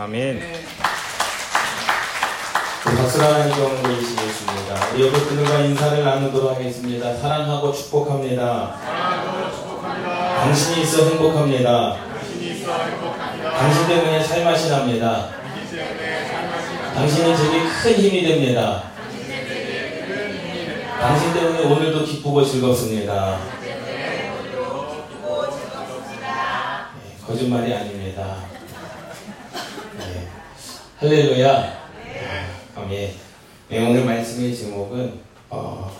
아멘. 박수를 하나님 경험을 드리시겠습니다. 우리 옆에 분들과 인사를 나누도록 하겠습니다. 사랑하고 축복합니다. 당신이 있어 행복합니다. 당신 때문에 살맛이 납니다. 당신은 제게 큰 힘이 됩니다. 당신 때문에 오늘도 기쁘고 즐겁습니다. 네, 거짓말이 아닙니다. 네. 할렐루야. 아멘. 네, 오늘 말씀의 제목은 어,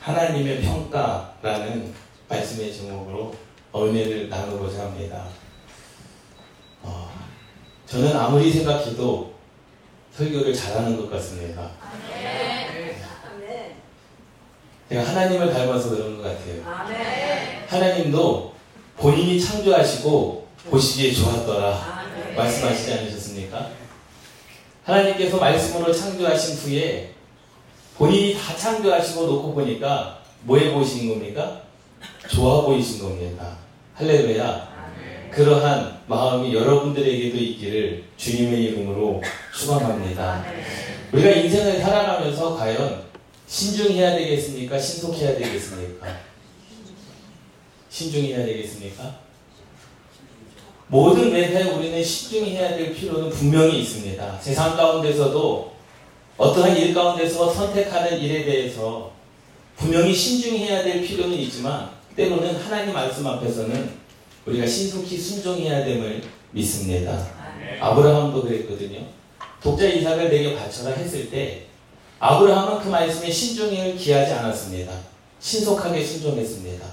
하나님의 평가라는 말씀의 제목으로 은혜를 나누고자 합니다. 어, 저는 아무리 생각해도 설교를 잘하는 것 같습니다. 제가 하나님을 닮아서 그런 것 같아요. 하나님도 본인이 창조하시고 보시기에 좋았더라 말씀하시지 않으셨습니까? 하나님께서 말씀으로 창조하신 후에 본인이 다 창조하시고 놓고 보니까 뭐해 보이신 겁니까? 좋아 보이신 겁니다. 할렐루야. 그러한 마음이 여러분들에게도 있기를 주님의 이름으로 축원합니다. 우리가 인생을 살아가면서 과연 신중해야 되겠습니까? 신속해야 되겠습니까? 신중해야 되겠습니까? 모든 매사에 우리는 신중해야 될 필요는 분명히 있습니다. 세상 가운데서도 어떠한 일 가운데서 선택하는 일에 대해서 분명히 신중해야 될 필요는 있지만 때로는 하나님 말씀 앞에서는 우리가 신속히 순종해야 됨을 믿습니다. 아브라함도 그랬거든요. 독자 이삭을 내게 바쳐라 했을 때 아브라함은 그 말씀에 신중을 기하지 않았습니다. 신속하게 순종했습니다.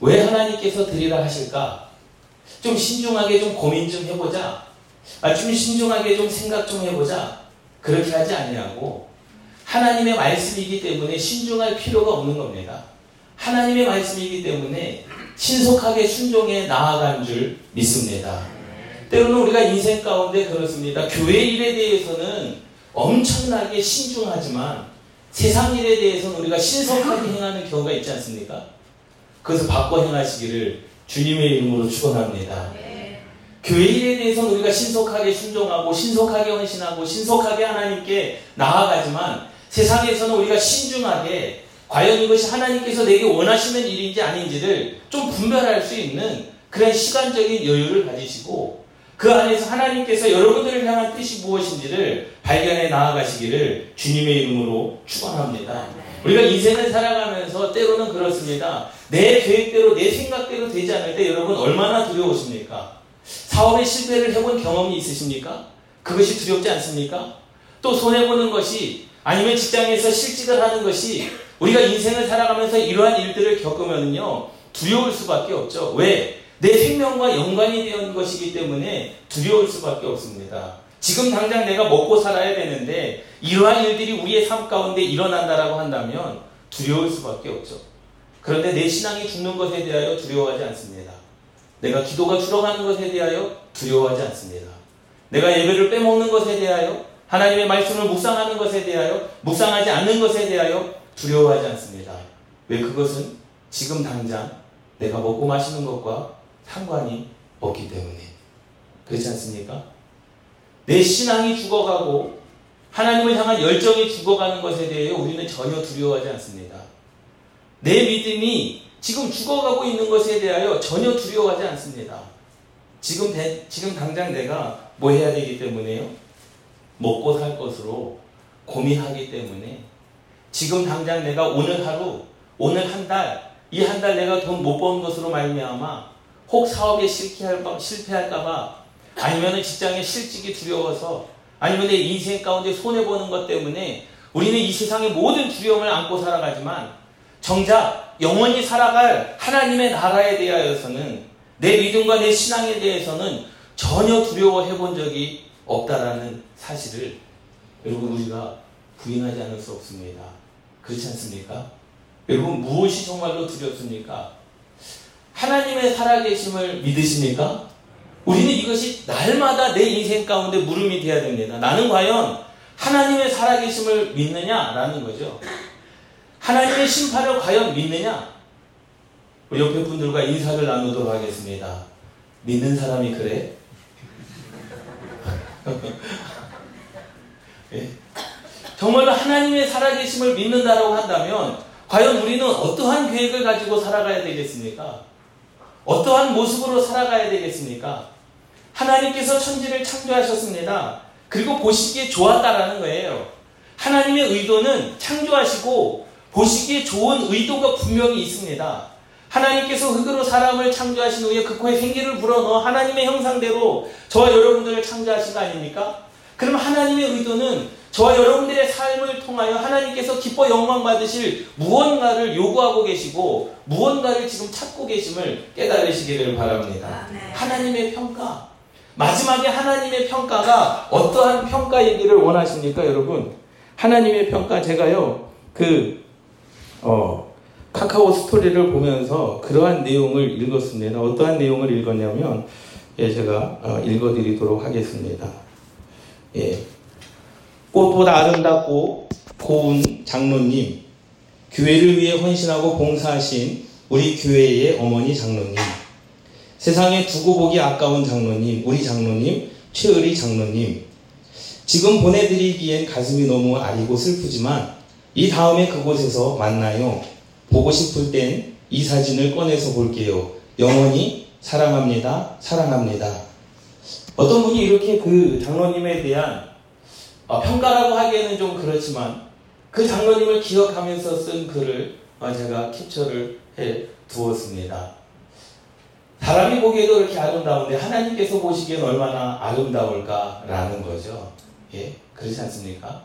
왜 하나님께서 드리라 하실까? 좀 신중하게 좀 고민 좀 해보자. 아, 좀 신중하게 좀 생각 좀 해보자. 그렇게 하지 아니하고 하나님의 말씀이기 때문에 신중할 필요가 없는 겁니다. 하나님의 말씀이기 때문에 신속하게 순종해 나아간 줄 믿습니다. 때로는 우리가 인생 가운데 그렇습니다. 교회 일에 대해서는 엄청나게 신중하지만 세상 일에 대해서는 우리가 신속하게 행하는 경우가 있지 않습니까? 그것을 바꿔 행하시기를 주님의 이름으로 축원합니다. 교회 일에 대해서는 우리가 신속하게 순종하고 신속하게 헌신하고 신속하게 하나님께 나아가지만 세상에서는 우리가 신중하게 과연 이것이 하나님께서 내게 원하시는 일인지 아닌지를 좀 분별할 수 있는 그런 시간적인 여유를 가지시고 그 안에서 하나님께서 여러분들을 향한 뜻이 무엇인지를 발견해 나아가시기를 주님의 이름으로 축원합니다. 우리가 인생을 살아가면서 때로는 그렇습니다. 내 계획대로 내 생각대로 되지 않을 때 여러분 얼마나 두려우십니까? 사업에 실패를 해본 경험이 있으십니까? 그것이 두렵지 않습니까? 또 손해보는 것이 아니면 직장에서 실직을 하는 것이 우리가 인생을 살아가면서 이러한 일들을 겪으면요 두려울 수밖에 없죠. 왜? 내 생명과 연관이 되어 것이기 때문에 두려울 수밖에 없습니다. 지금 당장 내가 먹고 살아야 되는데 이러한 일들이 우리의 삶 가운데 일어난다라고 한다면 두려울 수밖에 없죠. 그런데 내 신앙이 죽는 것에 대하여 두려워하지 않습니다. 내가 기도가 줄어가는 것에 대하여 두려워하지 않습니다. 내가 예배를 빼먹는 것에 대하여 하나님의 말씀을 묵상하는 것에 대하여 묵상하지 않는 것에 대하여 두려워하지 않습니다. 왜 그것은 지금 당장 내가 먹고 마시는 것과 상관이 없기 때문에 그렇지 않습니까? 내 신앙이 죽어가고 하나님을 향한 열정이 죽어가는 것에 대해 우리는 전혀 두려워하지 않습니다. 내 믿음이 지금 죽어가고 있는 것에 대하여 전혀 두려워하지 않습니다. 지금, 대, 지금 당장 내가 뭐 해야 되기 때문에요? 먹고 살 것으로 고민하기 때문에 지금 당장 내가 오늘 하루, 오늘 한 달, 이 한 달 내가 돈 못 버는 것으로 말미암아 혹 사업에 실패할까, 실패할까봐 아니면 직장에 실직이 두려워서 아니면 내 인생 가운데 손해보는 것 때문에 우리는 이 세상의 모든 두려움을 안고 살아가지만 정작 영원히 살아갈 하나님의 나라에 대하여서는 내 믿음과 내 신앙에 대해서는 전혀 두려워해 본 적이 없다라는 사실을 여러분 우리가 부인하지 않을 수 없습니다. 그렇지 않습니까? 여러분 무엇이 정말로 두렵습니까? 하나님의 살아계심을 믿으십니까? 우리는 이것이 날마다 내 인생 가운데 물음이 되어야 됩니다. 나는 과연 하나님의 살아계심을 믿느냐라는 거죠. 하나님의 심판을 과연 믿느냐? 옆에 분들과 인사를 나누도록 하겠습니다. 믿는 사람이 그래? 예? 정말로 하나님의 살아계심을 믿는다라고 한다면 과연 우리는 어떠한 계획을 가지고 살아가야 되겠습니까? 어떠한 모습으로 살아가야 되겠습니까? 하나님께서 천지를 창조하셨습니다. 그리고 보시기에 좋았다라는 거예요. 하나님의 의도는 창조하시고 보시기에 좋은 의도가 분명히 있습니다. 하나님께서 흙으로 사람을 창조하신 후에 그 코에 생기를 불어넣어 하나님의 형상대로 저와 여러분들을 창조하신 거 아닙니까? 그럼 하나님의 의도는 저와 여러분들의 삶을 통하여 하나님께서 기뻐 영광 받으실 무언가를 요구하고 계시고 무언가를 지금 찾고 계심을 깨달으시기를 바랍니다. 하나님의 평가. 마지막에 하나님의 평가가 어떠한 평가이기를 원하십니까, 여러분? 하나님의 평가 제가요. 그 어, 카카오 스토리를 보면서 그러한 내용을 읽었습니다. 어떠한 내용을 읽었냐면 예, 제가 어, 읽어드리도록 하겠습니다. 예. 꽃보다 아름답고 고운 장로님, 교회를 위해 헌신하고 봉사하신 우리 교회의 어머니 장로님, 세상에 두고 보기 아까운 장로님, 우리 장로님, 최의리 장로님, 지금 보내드리기엔 가슴이 너무 아리고 슬프지만 이 다음에 그곳에서 만나요. 보고 싶을 땐 이 사진을 꺼내서 볼게요. 영원히 사랑합니다. 사랑합니다. 어떤 분이 이렇게 그 장로님에 대한 어, 평가라고 하기에는 좀 그렇지만 그 장로님을 기억하면서 쓴 글을 어, 제가 캡처를 해 두었습니다. 사람이 보기에도 그렇게 아름다운데 하나님께서 보시기엔 얼마나 아름다울까라는 거죠. 예, 그렇지 않습니까?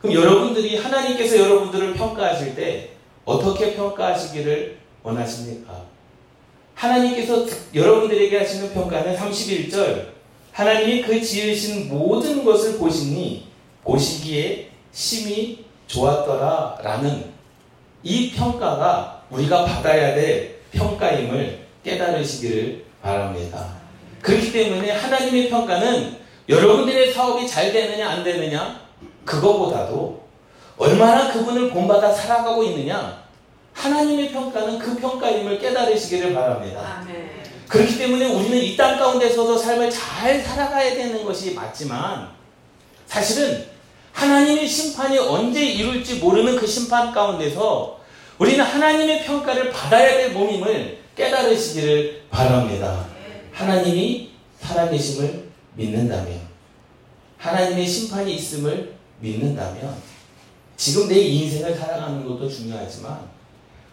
그럼 여러분들이 하나님께서 여러분들을 평가하실 때 어떻게 평가하시기를 원하십니까? 하나님께서 여러분들에게 하시는 평가는 31절 하나님이 그 지으신 모든 것을 보시니 보시기에 심히 좋았더라 라는 이 평가가 우리가 받아야 될 평가임을 깨달으시기를 바랍니다. 그렇기 때문에 하나님의 평가는 여러분들의 사업이 잘 되느냐 안 되느냐 그거보다도 얼마나 그분을 본받아 살아가고 있느냐 하나님의 평가는 그 평가임을 깨달으시기를 바랍니다. 아멘. 그렇기 때문에 우리는 이 땅 가운데서도 삶을 잘 살아가야 되는 것이 맞지만 사실은 하나님의 심판이 언제 이룰지 모르는 그 심판 가운데서 우리는 하나님의 평가를 받아야 될 몸임을 깨달으시기를 바랍니다. 하나님이 살아계심을 믿는다면 하나님의 심판이 있음을 믿는다면 지금 내 인생을 살아가는 것도 중요하지만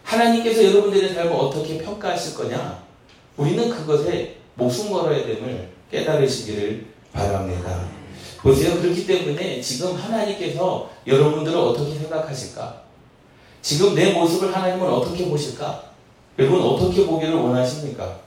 하나님께서 여러분들의 삶을 어떻게 평가하실 거냐 우리는 그것에 목숨 걸어야 됨을 깨달으시기를 바랍니다. 보세요. 그렇기 때문에 지금 하나님께서 여러분들을 어떻게 생각하실까? 지금 내 모습을 하나님은 어떻게 보실까? 여러분 어떻게 보기를 원하십니까?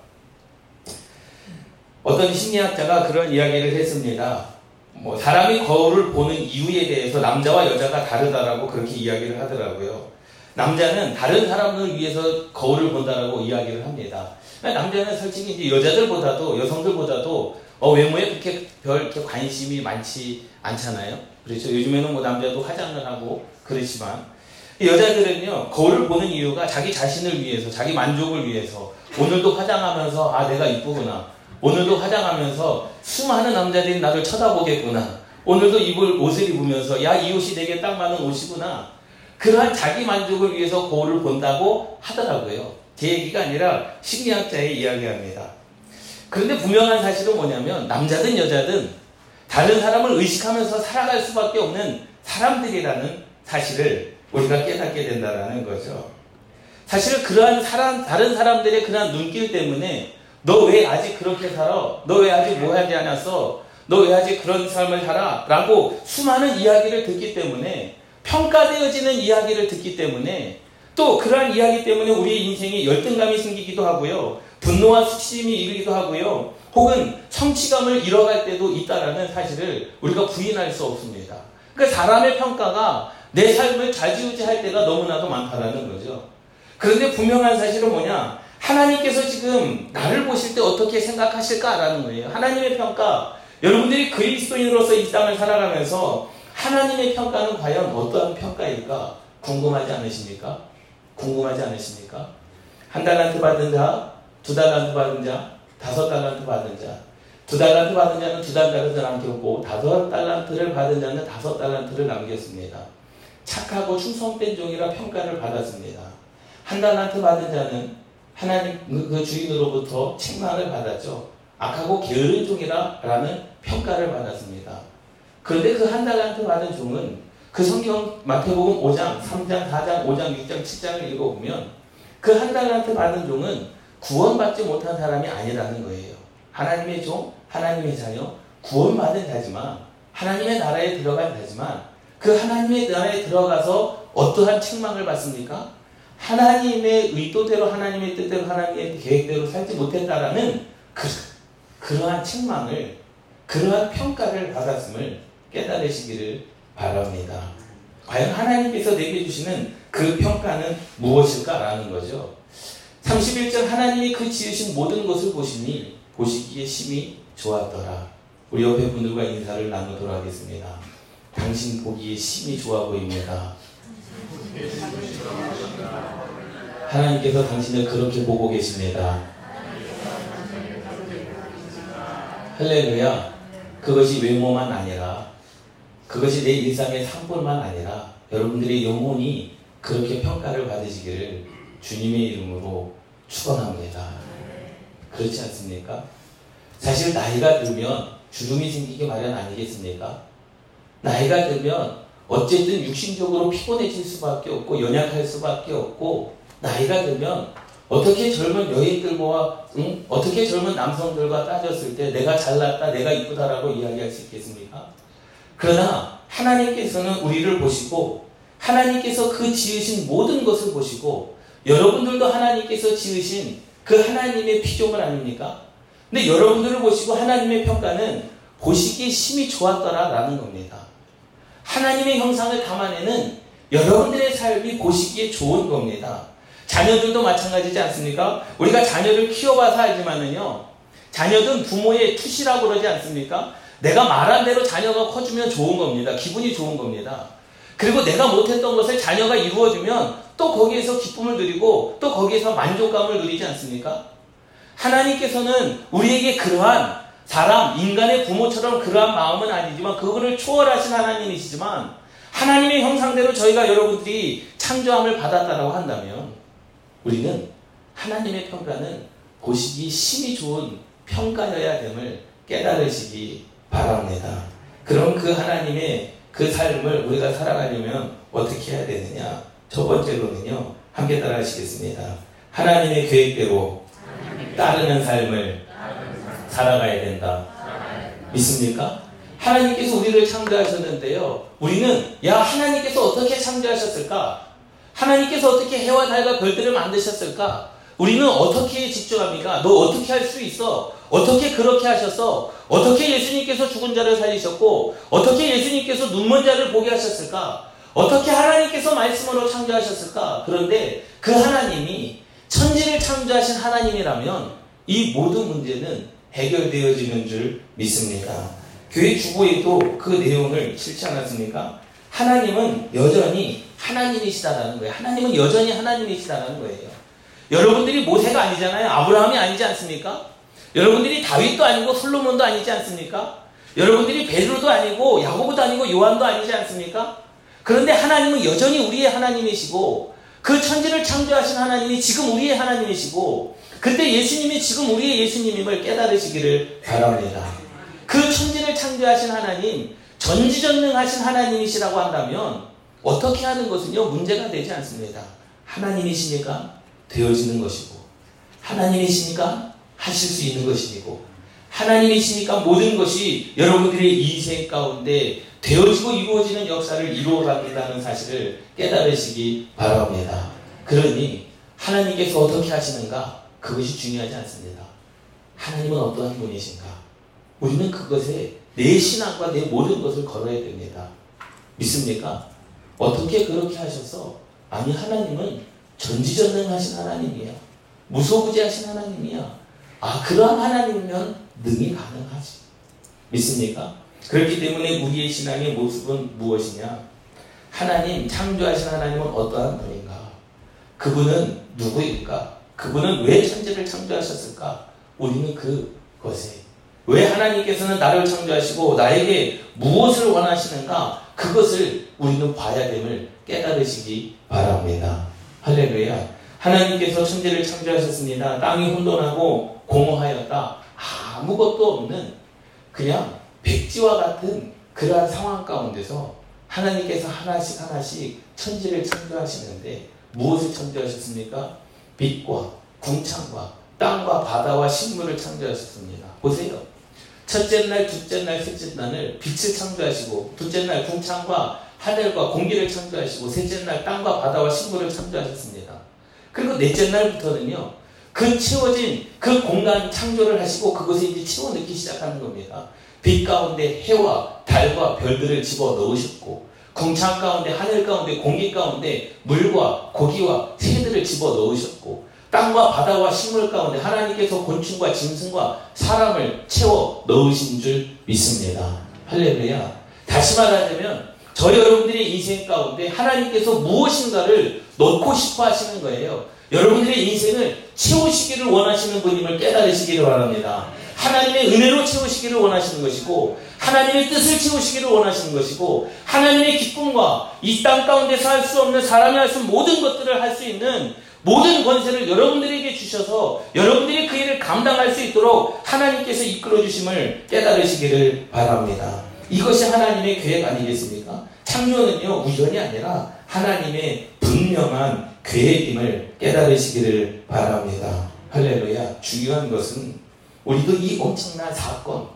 어떤 심리학자가 그런 이야기를 했습니다. 뭐 사람이 거울을 보는 이유에 대해서 남자와 여자가 다르다라고 그렇게 이야기를 하더라고요. 남자는 다른 사람을 위해서 거울을 본다라고 이야기를 합니다. 남자는 솔직히 이제 여자들보다도 여성들보다도 어, 외모에 그렇게 별 이렇게 관심이 많지 않잖아요. 그렇죠. 요즘에는 뭐 남자도 화장을 하고 그렇지만 여자들은요 거울을 보는 이유가 자기 자신을 위해서 자기 만족을 위해서 오늘도 화장하면서 아 내가 이쁘구나 오늘도 화장하면서 수많은 남자들이 나를 쳐다보겠구나 오늘도 입을 옷을 입으면서 야 이 옷이 내게 딱 맞는 옷이구나 그러한 자기 만족을 위해서 거울을 본다고 하더라고요. 제 얘기가 아니라 심리학자의 이야기합니다. 그런데 분명한 사실은 뭐냐면 남자든 여자든 다른 사람을 의식하면서 살아갈 수밖에 없는 사람들이라는 사실을 우리가 깨닫게 된다는 거죠. 사실 그러한 사람, 다른 사람들의 그러한 눈길 때문에 너 왜 아직 그렇게 살아? 너 왜 아직 뭐 하지 않았어? 너 왜 아직 그런 삶을 살아? 라고 수많은 이야기를 듣기 때문에 평가되어지는 이야기를 듣기 때문에 또 그러한 이야기 때문에 우리의 인생에 열등감이 생기기도 하고요. 분노와 수치심이 이르기도 하고요. 혹은 성취감을 잃어갈 때도 있다라는 사실을 우리가 부인할 수 없습니다. 그러니까 사람의 평가가 내 삶을 좌지우지할 때가 너무나도 많다라는 거죠. 그런데 분명한 사실은 뭐냐? 하나님께서 지금 나를 보실 때 어떻게 생각하실까라는 거예요. 하나님의 평가, 여러분들이 그리스도인으로서 이 땅을 살아가면서 하나님의 평가는 과연 어떠한 평가일까 궁금하지 않으십니까? 궁금하지 않으십니까? 한 달란트 받은 자, 두 달란트 받은 자, 다섯 달란트 받은 자. 두 달란트 받은 자는 두 달란트를 남겼고 다섯 달란트를 받은 자는 다섯 달란트를 남겼습니다. 착하고 충성된 종이라 평가를 받았습니다. 한 달란트 받은 자는 하나님 그 주인으로부터 책망을 받았죠. 악하고 게으른 종이라라는 평가를 받았습니다. 그런데 그 한 달란트 받은 종은 그 성경 마태복음 5장, 3장, 4장, 5장, 6장, 7장을 읽어보면 그 한 달란트 받은 종은 구원받지 못한 사람이 아니라는 거예요. 하나님의 종, 하나님의 자녀, 구원받은 자지만 하나님의 나라에 들어간 자지만 그 하나님의 나라에 들어가서 어떠한 책망을 받습니까? 하나님의 의도대로 하나님의 뜻대로 하나님의 계획대로 살지 못했다라는 그, 그러한 책망을 그러한 평가를 받았음을 깨달으시기를 바랍니다. 과연 하나님께서 내게 주시는 그 평가는 무엇일까라는 거죠. 31절 하나님이 그 지으신 모든 것을 보시니 보시기에 심히 좋았더라. 우리 옆에 분들과 인사를 나누도록 하겠습니다. 당신 보기에 심히 좋아 보입니다. 하나님께서 당신을 그렇게 보고 계십니다. 할렐루야. 그것이 외모만 아니라 그것이 내 일상의 상품만 아니라 여러분들의 영혼이 그렇게 평가를 받으시기를 주님의 이름으로 축원합니다. 그렇지 않습니까? 사실 나이가 들면 주름이 생기기 마련 아니겠습니까? 나이가 들면 어쨌든 육신적으로 피곤해질 수밖에 없고 연약할 수밖에 없고 나이가 들면 어떻게 젊은 여인들과 응? 어떻게 젊은 남성들과 따졌을 때 내가 잘났다 내가 이쁘다라고 이야기할 수 있겠습니까? 그러나 하나님께서는 우리를 보시고 하나님께서 그 지으신 모든 것을 보시고 여러분들도 하나님께서 지으신 그 하나님의 피조물 아닙니까? 근데 여러분들을 보시고 하나님의 평가는 보시기에 심히 좋았더라라는 겁니다. 하나님의 형상을 담아내는 여러분들의 삶이 보시기에 좋은 겁니다. 자녀들도 마찬가지지 않습니까? 우리가 자녀를 키워봐서 알지만은요, 자녀든 부모의 투시라고 그러지 않습니까? 내가 말한 대로 자녀가 커주면 좋은 겁니다. 기분이 좋은 겁니다. 그리고 내가 못했던 것을 자녀가 이루어주면 또 거기에서 기쁨을 누리고 또 거기에서 만족감을 누리지 않습니까? 하나님께서는 우리에게 그러한 사람, 인간의 부모처럼 그러한 마음은 아니지만 그거를 초월하신 하나님이시지만 하나님의 형상대로 저희가 여러분들이 창조함을 받았다라고 한다면 우리는 하나님의 평가는 보시기 심히 좋은 평가여야 됨을 깨달으시기 바랍니다. 그럼 그 하나님의 그 삶을 우리가 살아가려면 어떻게 해야 되느냐? 첫 번째로는요, 함께 따라 하시겠습니다. 하나님의 계획대로 따르는 삶을 살아가야 된다. 믿습니까? 하나님께서 우리를 창조하셨는데요. 우리는 야 하나님께서 어떻게 창조하셨을까? 하나님께서 어떻게 해와 달과 별들을 만드셨을까? 우리는 어떻게 집중합니까? 너 어떻게 할 수 있어? 어떻게 그렇게 하셨어? 어떻게 예수님께서 죽은 자를 살리셨고 어떻게 예수님께서 눈먼 자를 보게 하셨을까? 어떻게 하나님께서 말씀으로 창조하셨을까? 그런데 그 하나님이 천지를 창조하신 하나님이라면 이 모든 문제는 해결되어지는 줄 믿습니다. 교회 주보에도 그 내용을 실지 않았습니까? 하나님은 여전히 하나님이시다라는 거예요. 하나님은 여전히 하나님이시다라는 거예요. 여러분들이 모세가 아니잖아요. 아브라함이 아니지 않습니까? 여러분들이 다윗도 아니고 솔로몬도 아니지 않습니까? 여러분들이 베드로도 아니고 야고보도 아니고 요한도 아니지 않습니까? 그런데 하나님은 여전히 우리의 하나님이시고 그 천지를 창조하신 하나님이 지금 우리의 하나님이시고 그때 예수님이 지금 우리의 예수님임을 깨달으시기를 바랍니다. 그 천지를 창조하신 하나님, 전지전능하신 하나님이시라고 한다면 어떻게 하는 것은요 문제가 되지 않습니다. 하나님이시니까 되어지는 것이고 하나님이시니까 하실 수 있는 것이고 하나님이시니까 모든 것이 여러분들의 인생 가운데 되어지고 이루어지는 역사를 이루어갑니다는 사실을 깨달으시기 바랍니다. 그러니 하나님께서 어떻게 하시는가 그것이 중요하지 않습니다. 하나님은 어떠한 분이신가 우리는 그것에 내 신앙과 내 모든 것을 걸어야 됩니다. 믿습니까? 어떻게 그렇게 하셔서 아니 하나님은 전지전능하신 하나님이야. 무소부지하신 하나님이야. 아, 그러한 하나님이면 능이 가능하지. 믿습니까? 그렇기 때문에 우리의 신앙의 모습은 무엇이냐? 하나님, 창조하신 하나님은 어떠한 분인가? 그분은 누구일까? 그분은 왜 천지를 창조하셨을까? 우리는 그것에 왜 하나님께서는 나를 창조하시고 나에게 무엇을 원하시는가? 그것을 우리는 봐야 됨을 깨달으시기 바랍니다. 할렐루야. 하나님께서 천지를 창조하셨습니다. 땅이 혼돈하고 공허하였다. 아무것도 없는 그냥 백지와 같은 그러한 상황 가운데서 하나님께서 하나씩 하나씩 천지를 창조하시는데 무엇을 창조하셨습니까? 빛과 궁창과 땅과 바다와 식물을 창조하셨습니다. 보세요. 첫째 날, 둘째 날, 셋째 날을 빛을 창조하시고 둘째 날 궁창과 하늘과 공기를 창조하시고 셋째 날 땅과 바다와 식물을 창조하셨습니다. 그리고 넷째 날부터는요. 그 채워진 그 공간 창조를 하시고 그것을 이제 채워 넣기 시작하는 겁니다. 빛 가운데 해와 달과 별들을 집어 넣으셨고 궁창 가운데 하늘 가운데 공기 가운데 물과 고기와 새들을 집어 넣으셨고 땅과 바다와 식물 가운데 하나님께서 곤충과 짐승과 사람을 채워 넣으신 줄 믿습니다. 할렐루야. 다시 말하자면 저 여러분들의 인생 가운데 하나님께서 무엇인가를 넣고 싶어 하시는 거예요. 여러분들의 인생을 채우시기를 원하시는 분임을 깨달으시기를 바랍니다. 하나님의 은혜로 채우시기를 원하시는 것이고 하나님의 뜻을 채우시기를 원하시는 것이고 하나님의 기쁨과 이 땅 가운데서 할 수 없는 사람이 할수 없는 모든 것들을 할 수 있는 모든 권세를 여러분들에게 주셔서 여러분들이 그 일을 감당할 수 있도록 하나님께서 이끌어 주심을 깨달으시기를 바랍니다. 이것이 하나님의 계획 아니겠습니까? 창조는요 우연이 아니라 하나님의 분명한 계획임을 깨달으시기를 바랍니다. 할렐루야. 중요한 것은 우리도 이 엄청난 사건,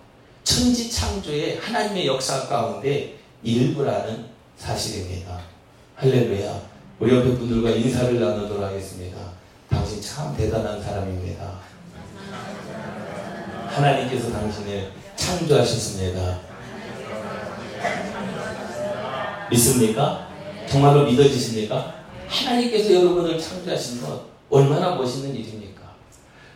천지 창조의 하나님의 역사 가운데 일부라는 사실입니다. 할렐루야. 우리 옆에 분들과 인사를 나누도록 하겠습니다. 당신 참 대단한 사람입니다. 하나님께서 당신을 창조하셨습니다. 믿습니까? 정말로 믿어지십니까? 하나님께서 여러분을 창조하신 것 얼마나 멋있는 일입니까?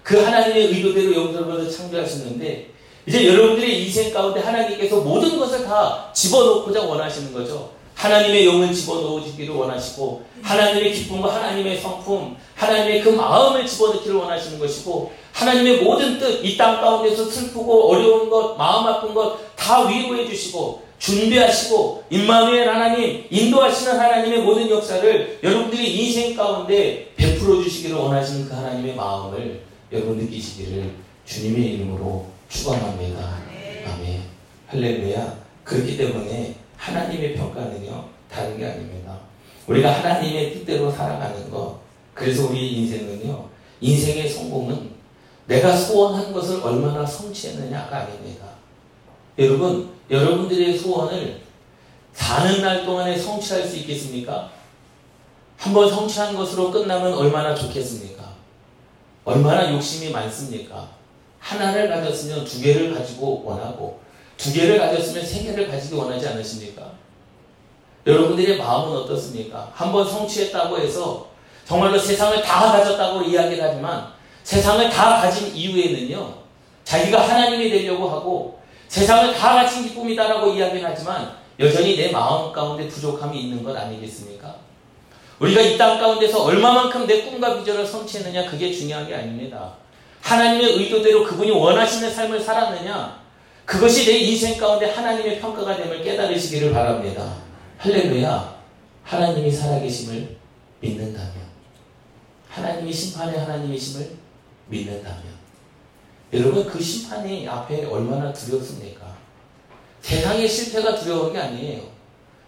그 하나님의 의도대로 여러분을 창조하셨는데 이제 여러분들의 인생 가운데 하나님께서 모든 것을 다 집어넣고자 원하시는 거죠. 하나님의 영을 집어넣으시기를 원하시고 하나님의 기쁨과 하나님의 성품, 하나님의 그 마음을 집어넣기를 원하시는 것이고 하나님의 모든 뜻, 이 땅 가운데서 슬프고 어려운 것, 마음 아픈 것 다 위로해 주시고 준비하시고 임마누엘 하나님, 인도하시는 하나님의 모든 역사를 여러분들이 인생 가운데 베풀어 주시기를 원하시는 그 하나님의 마음을 여러분 느끼시기를 주님의 이름으로 축원합니다. 아멘. 할렐루야. 그렇기 때문에 하나님의 평가는요, 다른 게 아닙니다. 우리가 하나님의 뜻대로 살아가는 것, 그래서 우리 인생은요, 인생의 성공은 내가 소원한 것을 얼마나 성취했느냐가 아닙니다. 여러분, 여러분들의 소원을 사는 날 동안에 성취할 수 있겠습니까? 한번 성취한 것으로 끝나면 얼마나 좋겠습니까? 얼마나 욕심이 많습니까? 하나를 가졌으면 두 개를 가지고 원하고, 두 개를 가졌으면 세 개를 가지기 원하지 않으십니까? 여러분들의 마음은 어떻습니까? 한번 성취했다고 해서 정말로 세상을 다 가졌다고 이야기를 하지만 세상을 다 가진 이후에는요, 자기가 하나님이 되려고 하고 세상을 다 가진 기쁨이다라고 이야기는 하지만 여전히 내 마음 가운데 부족함이 있는 것 아니겠습니까? 우리가 이 땅 가운데서 얼마만큼 내 꿈과 비전을 성취했느냐 그게 중요한 게 아닙니다. 하나님의 의도대로 그분이 원하시는 삶을 살았느냐 그것이 내 인생 가운데 하나님의 평가가 됨을 깨달으시기를 바랍니다. 할렐루야. 하나님이 살아계심을 믿는다면 하나님이 심판의 하나님이심을 믿는다면 여러분 그 심판이 앞에 얼마나 두렵습니까? 세상의 실패가 두려운 게 아니에요.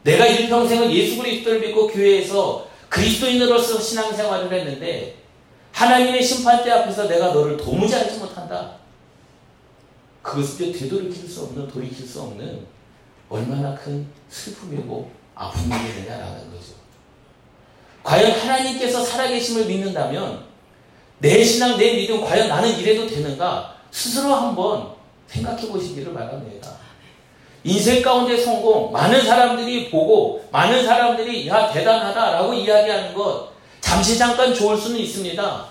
내가 일평생을 예수 그리스도를 믿고 교회에서 그리스도인으로서 신앙생활을 했는데 하나님의 심판대 앞에서 내가 너를 도무지 알지 못한다. 그것을 되돌이킬 수 없는 돌이킬 수 없는 얼마나 큰 슬픔이고 아픔이 되느냐라는 거죠. 과연 하나님께서 살아계심을 믿는다면 내 신앙, 내 믿음 과연 나는 이래도 되는가? 스스로 한번 생각해 보시기를 바랍니다. 인생 가운데 성공, 많은 사람들이 보고, 많은 사람들이, 야, 대단하다라고 이야기하는 것, 잠시 잠깐 좋을 수는 있습니다.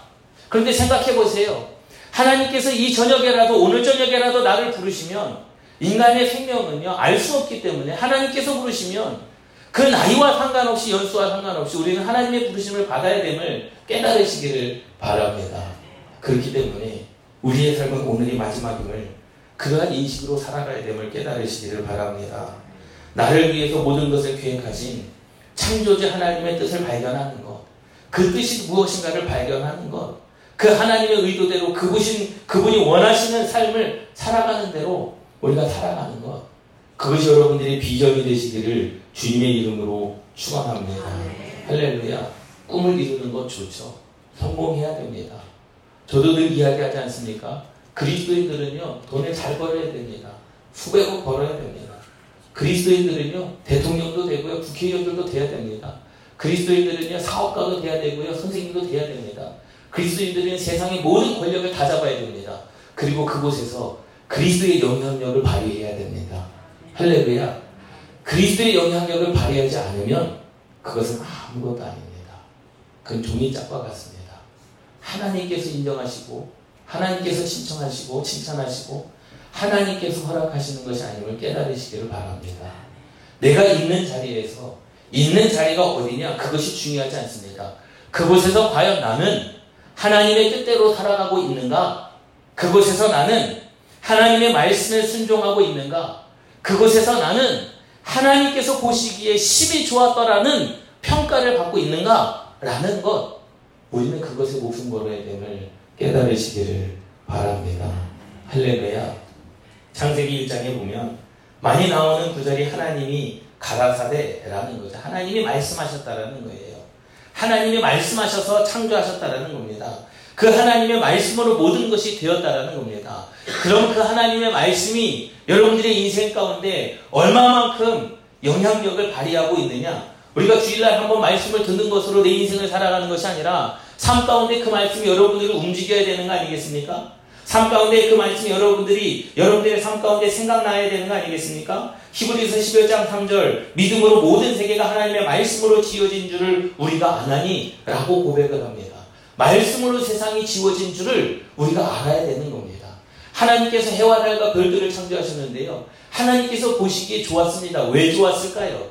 그런데 생각해 보세요. 하나님께서 이 저녁에라도, 오늘 저녁에라도 나를 부르시면, 인간의 생명은요, 알 수 없기 때문에 하나님께서 부르시면, 그 나이와 상관없이, 연수와 상관없이 우리는 하나님의 부르심을 받아야 됨을 깨달으시기를 바랍니다. 그렇기 때문에, 우리의 삶은 오늘이 마지막임을 그러한 인식으로 살아가야 됨을 깨달으시기를 바랍니다. 나를 위해서 모든 것을 계획하신 창조주 하나님의 뜻을 발견하는 것, 그 뜻이 무엇인가를 발견하는 것, 그 하나님의 의도대로 그분이, 그분이 원하시는 삶을 살아가는 대로 우리가 살아가는 것, 그것이 여러분들의 비전이 되시기를 주님의 이름으로 축원합니다. 할렐루야. 꿈을 이루는 것 좋죠. 성공해야 됩니다. 저도 늘 이야기하지 않습니까? 그리스도인들은요, 돈을 잘 벌어야 됩니다. 수백억 벌어야 됩니다. 그리스도인들은요, 대통령도 되고요, 국회의원들도 돼야 됩니다. 그리스도인들은요, 사업가도 돼야 되고요, 선생님도 돼야 됩니다. 그리스도인들은 세상의 모든 권력을 다 잡아야 됩니다. 그리고 그곳에서 그리스도의 영향력을 발휘해야 됩니다. 할렐루야. 그리스도의 영향력을 발휘하지 않으면 그것은 아무것도 아닙니다. 그건 종이 짝과 같습니다. 하나님께서 인정하시고 하나님께서 신청하시고 칭찬하시고 하나님께서 허락하시는 것이 아님을 깨달으시기를 바랍니다. 내가 있는 자리에서 있는 자리가 어디냐 그것이 중요하지 않습니다. 그곳에서 과연 나는 하나님의 뜻대로 살아가고 있는가? 그곳에서 나는 하나님의 말씀에 순종하고 있는가? 그곳에서 나는 하나님께서 보시기에 심히 좋았더라는 평가를 받고 있는가? 라는 것. 우리는 그것에 목숨 걸어야 됨을 깨달으시기를 바랍니다. 할렐루야. 창세기 1장에 보면 많이 나오는 구절이 하나님이 가라사대라는 거죠. 하나님이 말씀하셨다라는 거예요. 하나님이 말씀하셔서 창조하셨다라는 겁니다. 그 하나님의 말씀으로 모든 것이 되었다라는 겁니다. 그럼 그 하나님의 말씀이 여러분들의 인생 가운데 얼마만큼 영향력을 발휘하고 있느냐? 우리가 주일날 한번 말씀을 듣는 것으로 내 인생을 살아가는 것이 아니라 삶 가운데 그 말씀이 여러분들을 움직여야 되는 거 아니겠습니까? 삶 가운데 그 말씀이 여러분들이 여러분들의 삶 가운데 생각나야 되는 거 아니겠습니까? 히브리서 11장 3절 믿음으로 모든 세계가 하나님의 말씀으로 지어진 줄을 우리가 아나니 라고 고백을 합니다. 말씀으로 세상이 지워진 줄을 우리가 알아야 되는 겁니다. 하나님께서 해와 달과 별들을 창조하셨는데요. 하나님께서 보시기에 좋았습니다. 왜 좋았을까요?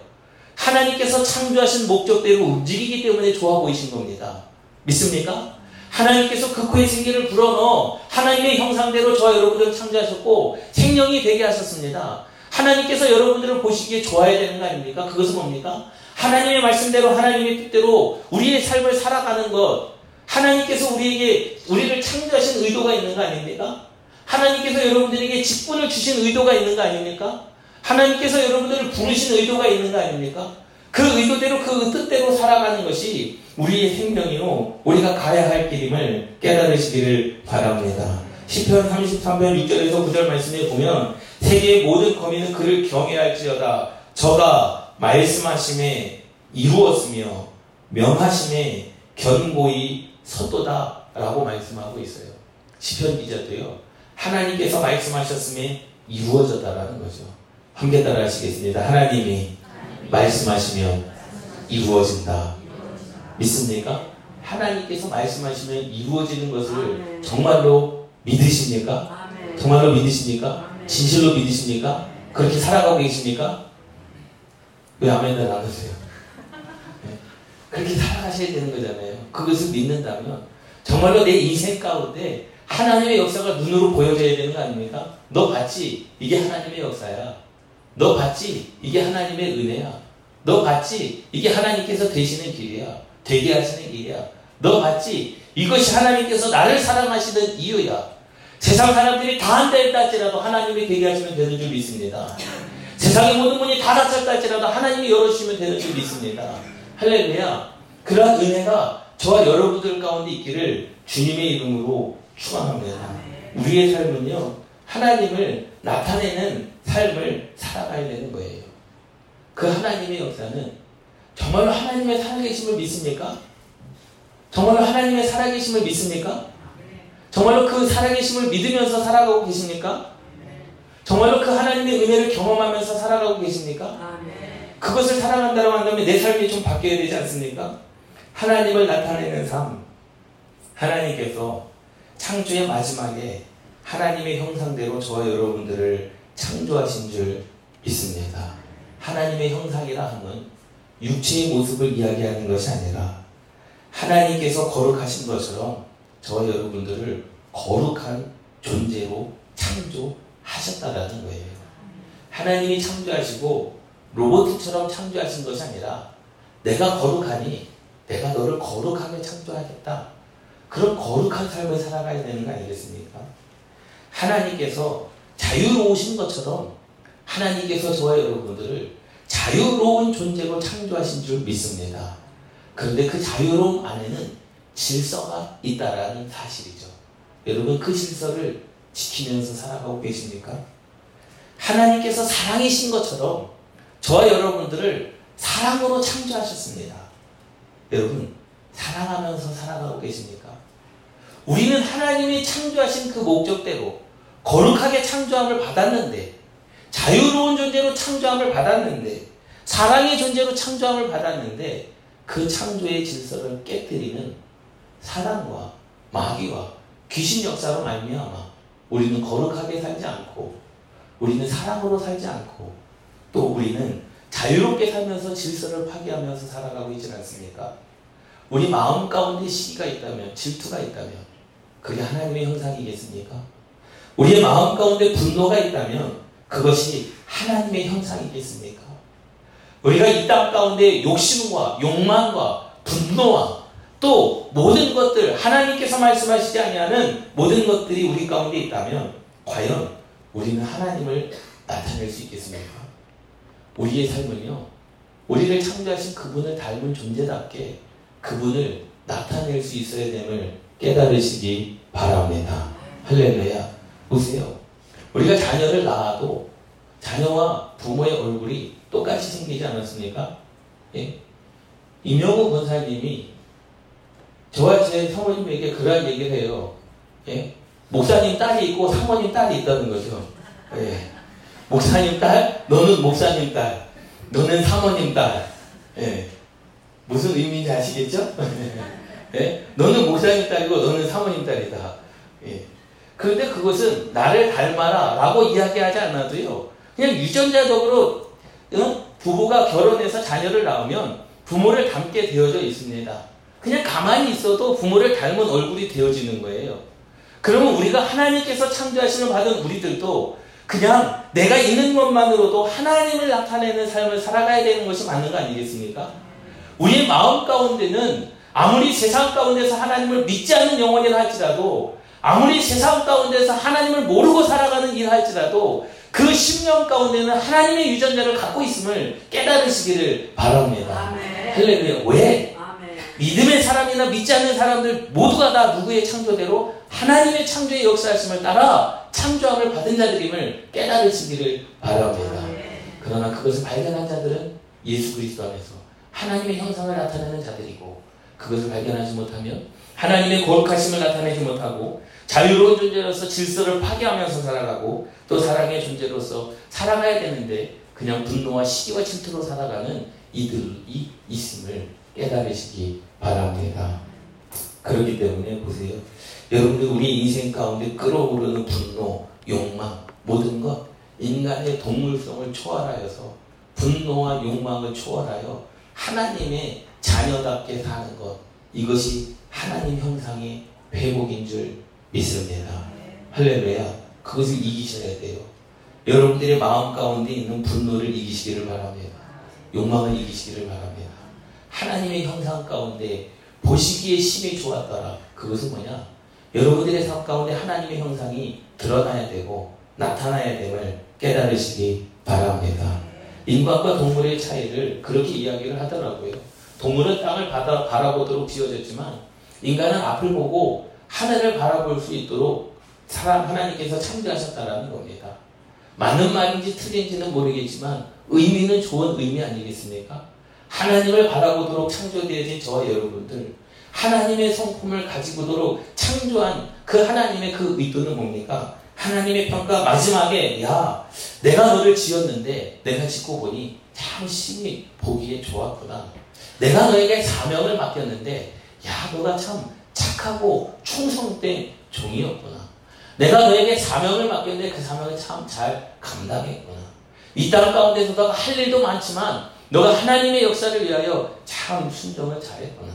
하나님께서 창조하신 목적대로 움직이기 때문에 좋아 보이신 겁니다. 믿습니까? 하나님께서 그 코에 생기를 불어넣어 하나님의 형상대로 저와 여러분들을 창조하셨고 생명이 되게 하셨습니다. 하나님께서 여러분들을 보시기에 좋아야 되는 거 아닙니까? 그것은 뭡니까? 하나님의 말씀대로 하나님의 뜻대로 우리의 삶을 살아가는 것 하나님께서 우리에게 우리를 창조하신 의도가 있는 거 아닙니까? 하나님께서 여러분들에게 직분을 주신 의도가 있는 거 아닙니까? 하나님께서 여러분들을 부르신 의도가 있는 거 아닙니까? 그 의도대로 그 뜻대로 살아가는 것이 우리의 생명이요 우리가 가야 할 길임을 깨달으시기를 바랍니다. 10편 33편 6절에서 9절 말씀에 보면 세계의 모든 거민은 그를 경외할지어다 저가 말씀하심에 이루었으며 명하심에 견고히 섰도다 라고 말씀하고 있어요. 시편 기자도요. 하나님께서 말씀하셨음에 이루어졌다라는 거죠. 함께 따라 하시겠습니다. 하나님이 말씀하시면 이루어진다. 믿습니까? 하나님께서 말씀하시면 이루어지는 것을 정말로 믿으십니까? 정말로 믿으십니까? 진실로 믿으십니까? 그렇게 살아가고 계십니까? 왜 아멘을 안 하세요? 네. 그렇게 살아가셔야 되는 거잖아요. 그것을 믿는다면 정말로 내 인생 가운데 하나님의 역사가 눈으로 보여져야 되는 거 아닙니까? 너 봤지? 이게 하나님의 역사야. 너 봤지? 이게 하나님의 은혜야. 너 봤지? 이게 하나님께서 되시는 길이야. 되게 하시는 길이야. 너 봤지? 이것이 하나님께서 나를 사랑하시는 이유야. 세상 사람들이 다 한다 했다 할지라도 하나님이 되게 하시면 되는 줄 믿습니다. 세상의 모든 문이 다 닫혔다 할지라도 하나님이 열어주시면 되는 줄 믿습니다. 할렐루야. 그러한 은혜가 저와 여러분들 가운데 있기를 주님의 이름으로 축원합니다. 우리의 삶은요. 하나님을 나타내는 삶을 살아가야 되는 거예요. 그 하나님의 역사는 정말로 하나님의 살아계심을 믿습니까? 정말로 하나님의 살아계심을 믿습니까? 정말로 그 살아계심을 믿으면서 살아가고 계십니까? 정말로 그 하나님의 은혜를 경험하면서 살아가고 계십니까? 그것을 사랑한다고 한다면 내 삶이 좀 바뀌어야 되지 않습니까? 하나님을 나타내는 삶. 하나님께서 창조의 마지막에 하나님의 형상대로 저와 여러분들을 창조하신 줄 믿습니다. 하나님의 형상이라 함은 육체의 모습을 이야기하는 것이 아니라 하나님께서 거룩하신 것처럼 저와 여러분들을 거룩한 존재로 하셨다라는 거예요. 하나님이 창조하시고 로봇처럼 창조하신 것이 아니라 내가 거룩하니 내가 너를 거룩하게 창조하겠다. 그런 거룩한 삶을 살아가야 되는 거 아니겠습니까? 하나님께서 자유로우신 것처럼 하나님께서 저와 여러분들을 자유로운 존재로 창조하신 줄 믿습니다. 그런데 그 자유로움 안에는 질서가 있다라는 사실이죠. 여러분 그 질서를 지키면서 살아가고 계십니까? 하나님께서 사랑이신 것처럼 저와 여러분들을 사랑으로 창조하셨습니다. 여러분 사랑하면서 살아가고 계십니까? 우리는 하나님이 창조하신 그 목적대로 거룩하게 창조함을 받았는데 자유로운 존재로 창조함을 받았는데 사랑의 존재로 창조함을 받았는데 그 창조의 질서를 깨뜨리는 사랑과 마귀와 귀신 역사로 말미암아 우리는 거룩하게 살지 않고 우리는 사랑으로 살지 않고 또 우리는 자유롭게 살면서 질서를 파괴하면서 살아가고 있지 않습니까? 우리 마음 가운데 시기가 있다면 질투가 있다면 그게 하나님의 형상이겠습니까? 우리의 마음 가운데 분노가 있다면 그것이 하나님의 형상이겠습니까? 우리가 이 땅 가운데 욕심과 욕망과 분노와 또 모든 것들 하나님께서 말씀하시지 아니하는 모든 것들이 우리 가운데 있다면 과연 우리는 하나님을 나타낼 수 있겠습니까? 우리의 삶은요. 우리를 창조하신 그분을 닮은 존재답게 그분을 나타낼 수 있어야 됨을 깨달으시기 바랍니다. 할렐루야. 보세요. 우리가 자녀를 낳아도 자녀와 부모의 얼굴이 똑같이 생기지 않았습니까? 예? 임영우 권사님이 저와 제 사모님에게 그러한 얘기를 해요. 예? 목사님 딸이 있고 사모님 딸이 있다는 거죠. 예. 목사님 딸, 너는 목사님 딸, 너는 사모님 딸. 예. 무슨 의미인지 아시겠죠? 예? 너는 목사님 딸이고 너는 사모님 딸이다. 예. 그런데 그것은 나를 닮아라 라고 이야기하지 않아도요. 그냥 유전자적으로 어? 부부가 결혼해서 자녀를 낳으면 부모를 닮게 되어져 있습니다. 그냥 가만히 있어도 부모를 닮은 얼굴이 되어지는 거예요. 그러면 우리가 하나님께서 창조하시는 받은 우리들도 그냥 내가 있는 것만으로도 하나님을 나타내는 삶을 살아가야 되는 것이 맞는 거 아니겠습니까? 우리의 마음 가운데는 아무리 세상 가운데서 하나님을 믿지 않는 영혼이라 할지라도 아무리 세상 가운데서 하나님을 모르고 살아가는 일 할지라도 그 심령 가운데는 하나님의 유전자를 갖고 있음을 깨달으시기를 바랍니다. 할렐루야. 왜? 아멘. 믿음의 사람이나 믿지 않는 사람들 모두가 다 누구의 창조대로 하나님의 창조의 역사하심을 따라 창조함을 받은 자들임을 깨달으시기를 바랍니다. 그러나 그것을 발견한 자들은 예수 그리스도 안에서 하나님의 형상을 나타내는 자들이고 그것을 발견하지 못하면 하나님의 거룩하심을 나타내지 못하고 자유로운 존재로서 질서를 파괴하면서 살아가고 또 사랑의 존재로서 살아가야 되는데 그냥 분노와 시기와 질투로 살아가는 이들이 있음을 깨달으시기 바랍니다. 그렇기 때문에 보세요. 여러분들 우리 인생 가운데 끌어오르는 분노, 욕망, 모든 것 인간의 동물성을 초월하여서 분노와 욕망을 초월하여 하나님의 자녀답게 사는 것 이것이 하나님 형상의 회복인 줄 믿습니다. 할렐루야. 그것을 이기셔야 돼요. 여러분들의 마음 가운데 있는 분노를 이기시기를 바랍니다. 욕망을 이기시기를 바랍니다. 하나님의 형상 가운데 보시기에 심히 좋았더라. 그것은 뭐냐? 여러분들의 삶 가운데 하나님의 형상이 드러나야 되고 나타나야 됨을 깨달으시기 바랍니다. 인간과 동물의 차이를 그렇게 이야기를 하더라고요. 동물은 땅을 바라보도록 지어졌지만 인간은 앞을 보고 하늘을 바라볼 수 있도록 사람 하나님께서 창조하셨다라는 겁니다. 맞는 말인지 틀린지는 모르겠지만 의미는 좋은 의미 아니겠습니까? 하나님을 바라보도록 창조되어진 저와 여러분들 하나님의 성품을 가지고도록 창조한 그 하나님의 그 의도는 뭡니까? 하나님의 평가 마지막에 야 내가 너를 지었는데 내가 짓고 보니 참 심히 보기에 좋았구나. 내가 너에게 사명을 맡겼는데 야 너가 참 착하고 충성된 종이었구나. 내가 너에게 사명을 맡겼는데 그 사명을 참 잘 감당했구나. 이 땅 가운데서 너가 할 일도 많지만 너가 하나님의 역사를 위하여 참 순종을 잘했구나.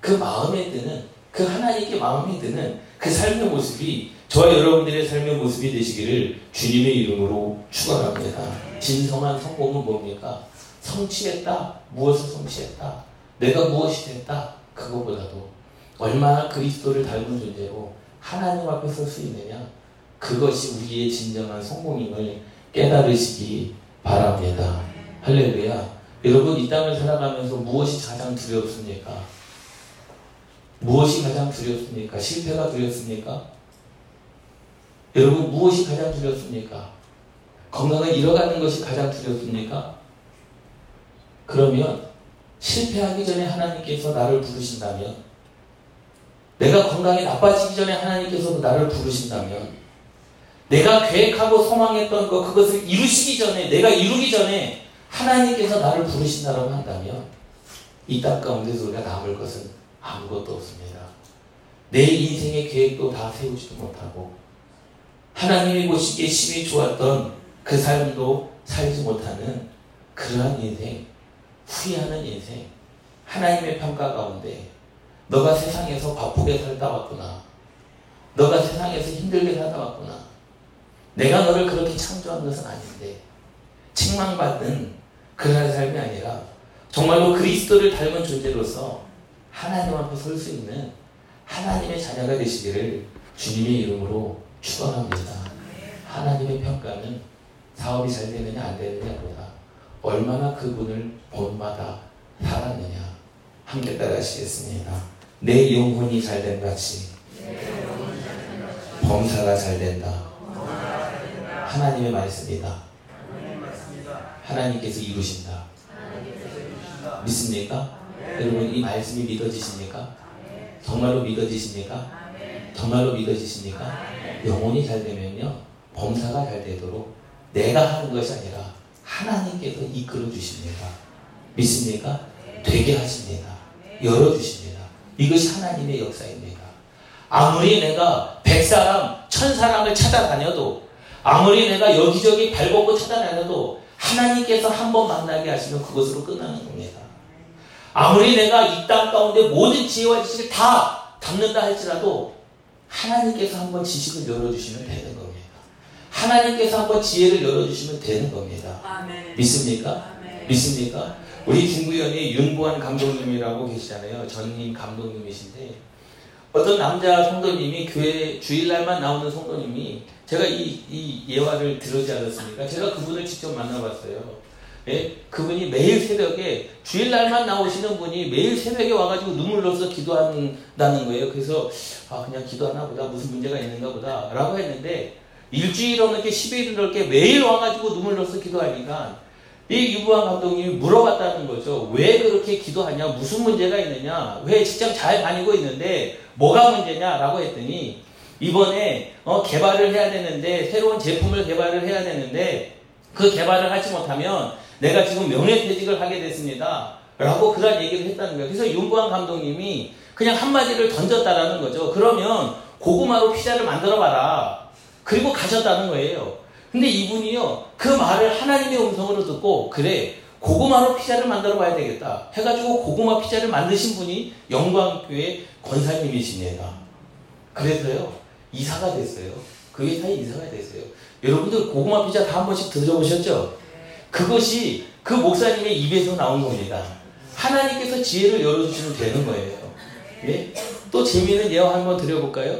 그 마음에 드는 그 하나님께 마음에 드는 그 삶의 모습이 저와 여러분들의 삶의 모습이 되시기를 주님의 이름으로 축원합니다. 진성한 성공은 뭡니까? 성취했다. 무엇을 성취했다. 내가 무엇이 됐다. 그것보다도 얼마나 그리스도를 닮은 존재로 하나님 앞에 설 수 있느냐. 그것이 우리의 진정한 성공임을 깨달으시기 바랍니다. 할렐루야. 여러분 이 땅을 살아가면서 무엇이 가장 두렵습니까? 무엇이 가장 두렵습니까? 실패가 두렵습니까? 여러분 무엇이 가장 두렵습니까? 건강을 잃어가는 것이 가장 두렵습니까? 그러면 실패하기 전에 하나님께서 나를 부르신다면 내가 건강이 나빠지기 전에 하나님께서 나를 부르신다면 내가 계획하고 소망했던 것 그것을 이루시기 전에 내가 이루기 전에 하나님께서 나를 부르신다고 한다면 이 땅 가운데서 우리가 남을 것은 아무것도 없습니다. 내 인생의 계획도 다 세우지도 못하고 하나님이 보시기에 심히 좋았던 그 삶도 살지 못하는 그러한 인생, 후회하는 인생, 하나님의 평가 가운데 너가 세상에서 바쁘게 살다 왔구나. 너가 세상에서 힘들게 살다 왔구나. 내가 너를 그렇게 창조한 것은 아닌데 책망받는 그러한 삶이 아니라 정말로 그리스도를 닮은 존재로서 하나님 앞에 설 수 있는 하나님의 자녀가 되시기를 주님의 이름으로 축원합니다. 하나님의 평가는 사업이 잘 되느냐 안 되느냐보다 얼마나 그분을 본마다 살았느냐 함께 따라하시겠습니다. 내 영혼이 잘된 같이 범사가 잘 된다. 하나님의 말씀이다. 하나님께서 이루신다. 믿습니까? 여러분 이 말씀이 믿어지십니까? 정말로 믿어지십니까? 정말로 믿어지십니까? 영혼이 잘 되면요 범사가 잘 되도록 내가 하는 것이 아니라 하나님께서 이끌어 주십니다. 믿습니까? 되게 하십니다. 열어 주십니다. 이것이 하나님의 역사입니다. 아무리 내가 백 사람, 천 사람을 찾아다녀도 아무리 내가 여기저기 발벗고 찾아다녀도 하나님께서 한 번 만나게 하시면 그것으로 끝나는 겁니다. 아무리 내가 이 땅 가운데 모든 지혜와 지식을 다 담는다 할지라도 하나님께서 한번 지식을 열어주시면 되는 겁니다. 하나님께서 한번 지혜를 열어주시면 되는 겁니다. 믿습니까? 믿습니까? 우리 중구연이 윤보한 감독님이라고 계시잖아요. 전임 감독님이신데 어떤 남자 성도님이 교회 주일날만 나오는 성도님이 제가 이, 이 예화를 들었지 않았습니까? 제가 그분을 직접 만나봤어요. 예? 그분이 매일 새벽에 주일날만 나오시는 분이 매일 새벽에 와가지고 눈물 넣어서 기도한다는 거예요. 그래서 아 그냥 기도하나 보다 무슨 문제가 있는가 보다 라고 했는데 일주일은 이렇게 10일은 이렇게 매일 와가지고 눈물 넣어서 기도하니까 이 유부한 감독님이 물어봤다는 거죠. 왜 그렇게 기도하냐? 무슨 문제가 있느냐? 왜 직장 잘 다니고 있는데 뭐가 문제냐 라고 했더니 이번에 어, 개발을 해야 되는데 새로운 제품을 개발을 해야 되는데 그 개발을 하지 못하면 내가 지금 명예퇴직을 하게 됐습니다. 라고 그런 얘기를 했다는 거예요. 그래서 윤구한 감독님이 그냥 한마디를 던졌다라는 거죠. 그러면 고구마로 피자를 만들어 봐라. 그리고 가셨다는 거예요. 근데 이분이요, 그 말을 하나님의 음성으로 듣고, 그래, 고구마로 피자를 만들어 봐야 되겠다. 해가지고 고구마 피자를 만드신 분이 영광교회 권사님이십니다. 그래서요, 이사가 됐어요. 그 회사에 이사가 됐어요. 여러분들 고구마 피자 다 한 번씩 드셔보셨죠? 그것이 그 목사님의 입에서 나온 겁니다. 하나님께서 지혜를 열어주시면 되는 거예요. 예? 또 재미있는 예화 한번 드려볼까요?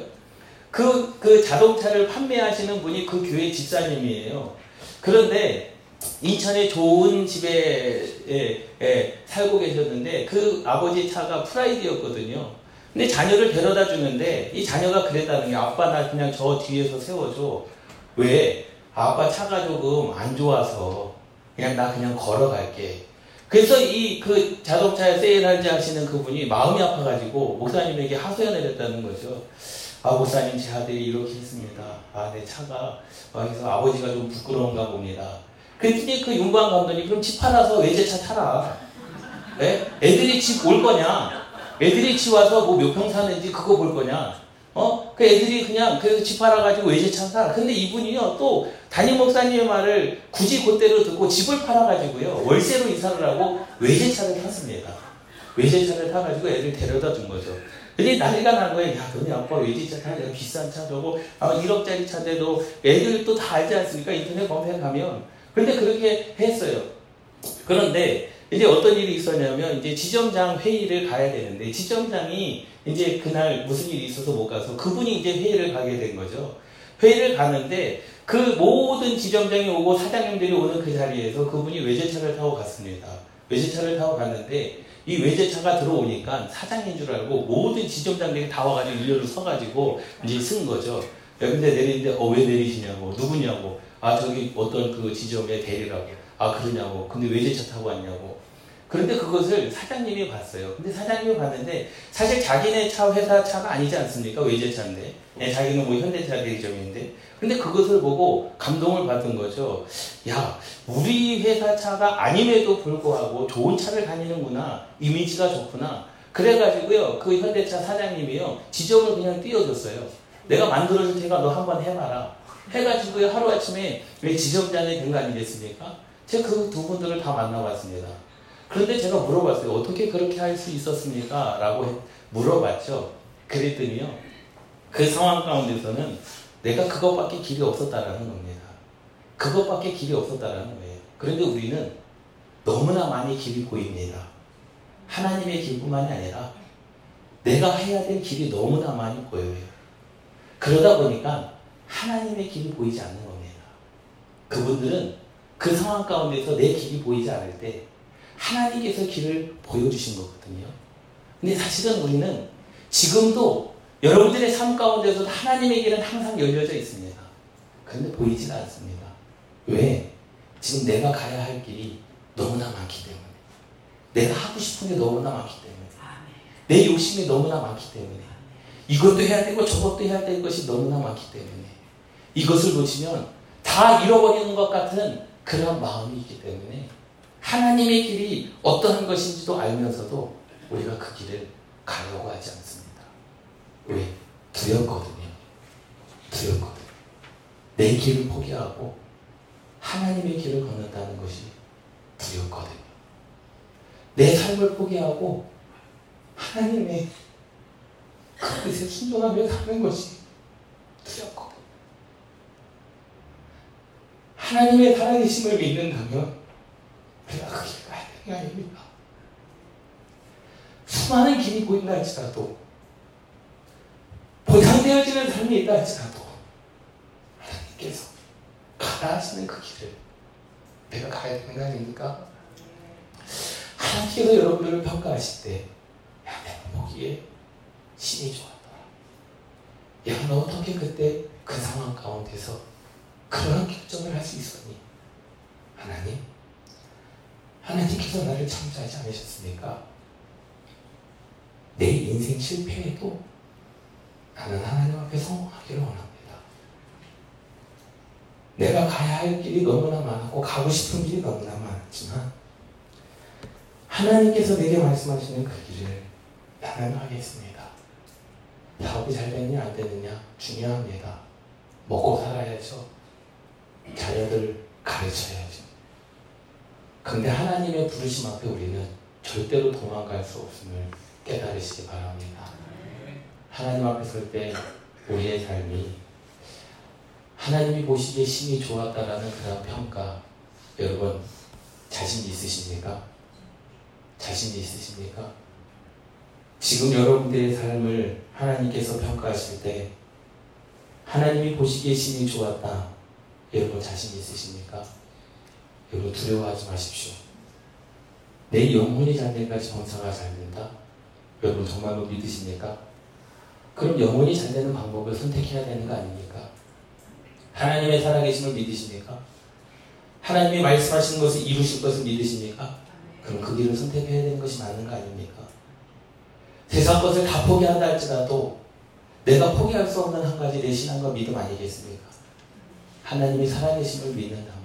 그, 그 자동차를 판매하시는 분이 그 교회 집사님이에요. 그런데 인천에 좋은 집에 예, 예, 살고 계셨는데 그 아버지 차가 프라이드였거든요. 근데 자녀를 데려다 주는데 이 자녀가 그랬다는 게 아빠 나 그냥 저 뒤에서 세워줘. 왜? 아빠 차가 조금 안 좋아서 그냥 나 그냥 걸어갈게. 그래서 이 그 자동차에 세일한지 하시는 그분이 마음이 아파가지고 목사님에게 하소연을 했다는 거죠. 아 목사님 제 아들이 이렇게 했습니다. 아 내 차가 그래서 아버지가 좀 부끄러운가 봅니다. 그랬더니 그 윤광 감독님 그럼 집 팔아서 외제차 타라. 네? 애들이 집 올 거냐? 애들이 집 와서 뭐 몇 평 사는지 그거 볼 거냐? 어? 그 애들이 그냥 그래서 집 팔아가지고 외제차 사. 근데 이분이요 또 담임 목사님의 말을 굳이 그대로 듣고 집을 팔아가지고요 월세로 이사를 하고 외제차를 탔습니다. 외제차를 타가지고 애들 데려다 준 거죠. 근데 난리가 난 거예요. 야, 너네 아빠 외제차 타냐? 비싼 차 저거 아, 1억짜리 차인데도 애들 또 다 알지 않습니까? 인터넷 검색하면. 근데 그렇게 했어요. 그런데 이제 어떤 일이 있었냐면 이제 지점장 회의를 가야 되는데 지점장이 이제 그날 무슨 일이 있어서 못 가서 그분이 이제 회의를 가게 된 거죠. 회의를 가는데 그 모든 지점장이 오고 사장님들이 오는 그 자리에서 그분이 외제차를 타고 갔습니다. 외제차를 타고 갔는데 이 외제차가 들어오니까 사장인 줄 알고 모든 지점장들이 다 와가지고 일렬로 서가지고 이제 쓴 거죠. 근데 내리는데 어 왜 내리시냐고. 누구냐고. 아 저기 어떤 그 지점의 대리라고. 아 그러냐고. 근데 외제차 타고 왔냐고 그런데 그것을 사장님이 봤어요. 근데 사장님이 봤는데 사실 자기네 차 회사 차가 아니지 않습니까? 외제차인데 네, 자기는 뭐 현대차 대리점인데 근데 그것을 보고 감동을 받은 거죠. 야, 우리 회사 차가 아님에도 불구하고 좋은 차를 다니는구나. 이미지가 좋구나. 그래가지고요, 그 현대차 사장님이요, 지점을 그냥 띄워줬어요. 내가 만들어줄 테니까 너 한번 해봐라. 해가지고요, 하루아침에 왜 지점장이 된 거 아니겠습니까? 제가 그 두 분들을 다 만나봤습니다. 그런데 제가 물어봤어요. 어떻게 그렇게 할 수 있었습니까? 라고 물어봤죠. 그랬더니요, 그 상황 가운데서는 내가 그것밖에 길이 없었다라는 겁니다. 그것밖에 길이 없었다라는 거예요. 그런데 우리는 너무나 많이 길이 보입니다. 하나님의 길뿐만이 아니라 내가 해야 될 길이 너무나 많이 보여요. 그러다 보니까 하나님의 길이 보이지 않는 겁니다. 그분들은 그 상황 가운데서 내 길이 보이지 않을 때 하나님께서 길을 보여주신 거거든요. 근데 사실은 우리는 지금도 여러분들의 삶 가운데서도 하나님의 길은 항상 열려져 있습니다. 그런데 보이지가 않습니다. 왜? 지금 내가 가야 할 길이 너무나 많기 때문에. 내가 하고 싶은 게 너무나 많기 때문에. 내 욕심이 너무나 많기 때문에. 이것도 해야 되고 저것도 해야 될 것이 너무나 많기 때문에. 이것을 놓치면 다 잃어버리는 것 같은 그런 마음이 있기 때문에 하나님의 길이 어떠한 것인지도 알면서도 우리가 그 길을 가려고 하지 않습니다. 왜? 두렵거든요. 두렵거든요. 내 길을 포기하고 하나님의 길을 걷는다는 것이 두렵거든요. 내 삶을 포기하고 하나님의 그 뜻에 순종하며 사는 것이 두렵거든요. 하나님의 살아계심을 믿는다면 그 되는 게 아닙니다. 수많은 길이 보인다 할지라도 보상되어지는 삶이 있다 할지라도 하나님께서 가라 하시는 그 길을 내가 가야 되는 거 아닙니까? 하나님께서 여러분들을 평가하실 때 야, 내가 보기에 신이 좋았더라. 야, 너 어떻게 그때 그 상황 가운데서 그런 결정을 할 수 있었니? 하나님, 하나님께서 나를 창조하지 않으셨습니까? 내 인생 실패에도 나는 하나님 앞에 성공하기를 원합니다. 내가 가야 할 길이 너무나 많고 가고 싶은 길이 너무나 많지만 하나님께서 내게 말씀하시는 그 길을 나는 하겠습니다. 사업이 잘 되느냐 안 되느냐 중요합니다. 먹고 살아야죠. 자녀들 가르쳐야죠. 근데 하나님의 부르심 앞에 우리는 절대로 도망갈 수 없음을 깨달으시기 바랍니다. 하나님 앞에 설 때 우리의 삶이 하나님이 보시기에 심히 좋았다라는 그런 평가 여러분 자신 있으십니까? 자신 있으십니까? 지금 여러분들의 삶을 하나님께서 평가하실 때 하나님이 보시기에 심히 좋았다. 여러분 자신 있으십니까? 여러분 두려워하지 마십시오. 내 영혼이 잘 된다, 정사가 잘 된다. 여러분 정말로 믿으십니까? 그럼 영혼이 잘 되는 방법을 선택해야 되는 거 아닙니까? 하나님의 살아계심을 믿으십니까? 하나님이 말씀하시는 것을 이루실 것을 믿으십니까? 그럼 그 길을 선택해야 되는 것이 맞는 거 아닙니까? 세상 것을 다 포기한다 할지라도 내가 포기할 수 없는 한 가지 내 신앙과 믿음 아니겠습니까? 하나님이 살아계심을 믿는다면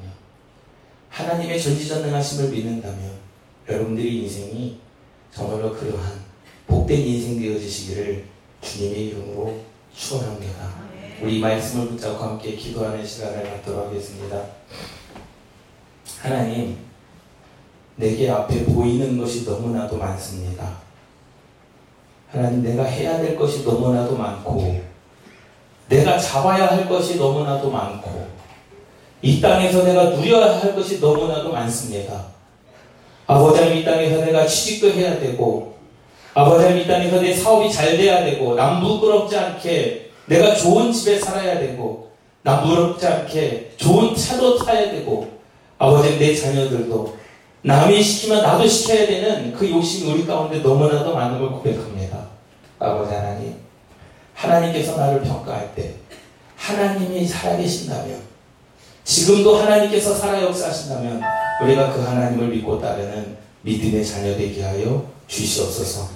하나님의 전지전능하심을 믿는다면 여러분들의 인생이 정말로 그러한 복된 인생 되어지시기를 주님의 이름으로 축원합니다. 우리 말씀을 붙잡고 함께 기도하는 시간을 갖도록 하겠습니다. 하나님, 내게 앞에 보이는 것이 너무나도 많습니다. 하나님 내가 해야 될 것이 너무나도 많고 내가 잡아야 할 것이 너무나도 많고 이 땅에서 내가 누려야 할 것이 너무나도 많습니다. 아버지 하나님 이 땅에서 내가 취직도 해야 되고 아버지 하나님 이 땅에서 내 사업이 잘 돼야 되고 남 부끄럽지 않게 내가 좋은 집에 살아야 되고 남 부끄럽지 않게 좋은 차도 타야 되고 아버지 내 자녀들도 남이 시키면 나도 시켜야 되는 그 욕심이 우리 가운데 너무나도 많은 걸 고백합니다. 아버지 하나님, 하나님께서 나를 평가할 때 하나님이 살아계신다면 지금도 하나님께서 살아 역사하신다면 우리가 그 하나님을 믿고 따르는 믿음의 자녀 되게 하여 주시옵소서.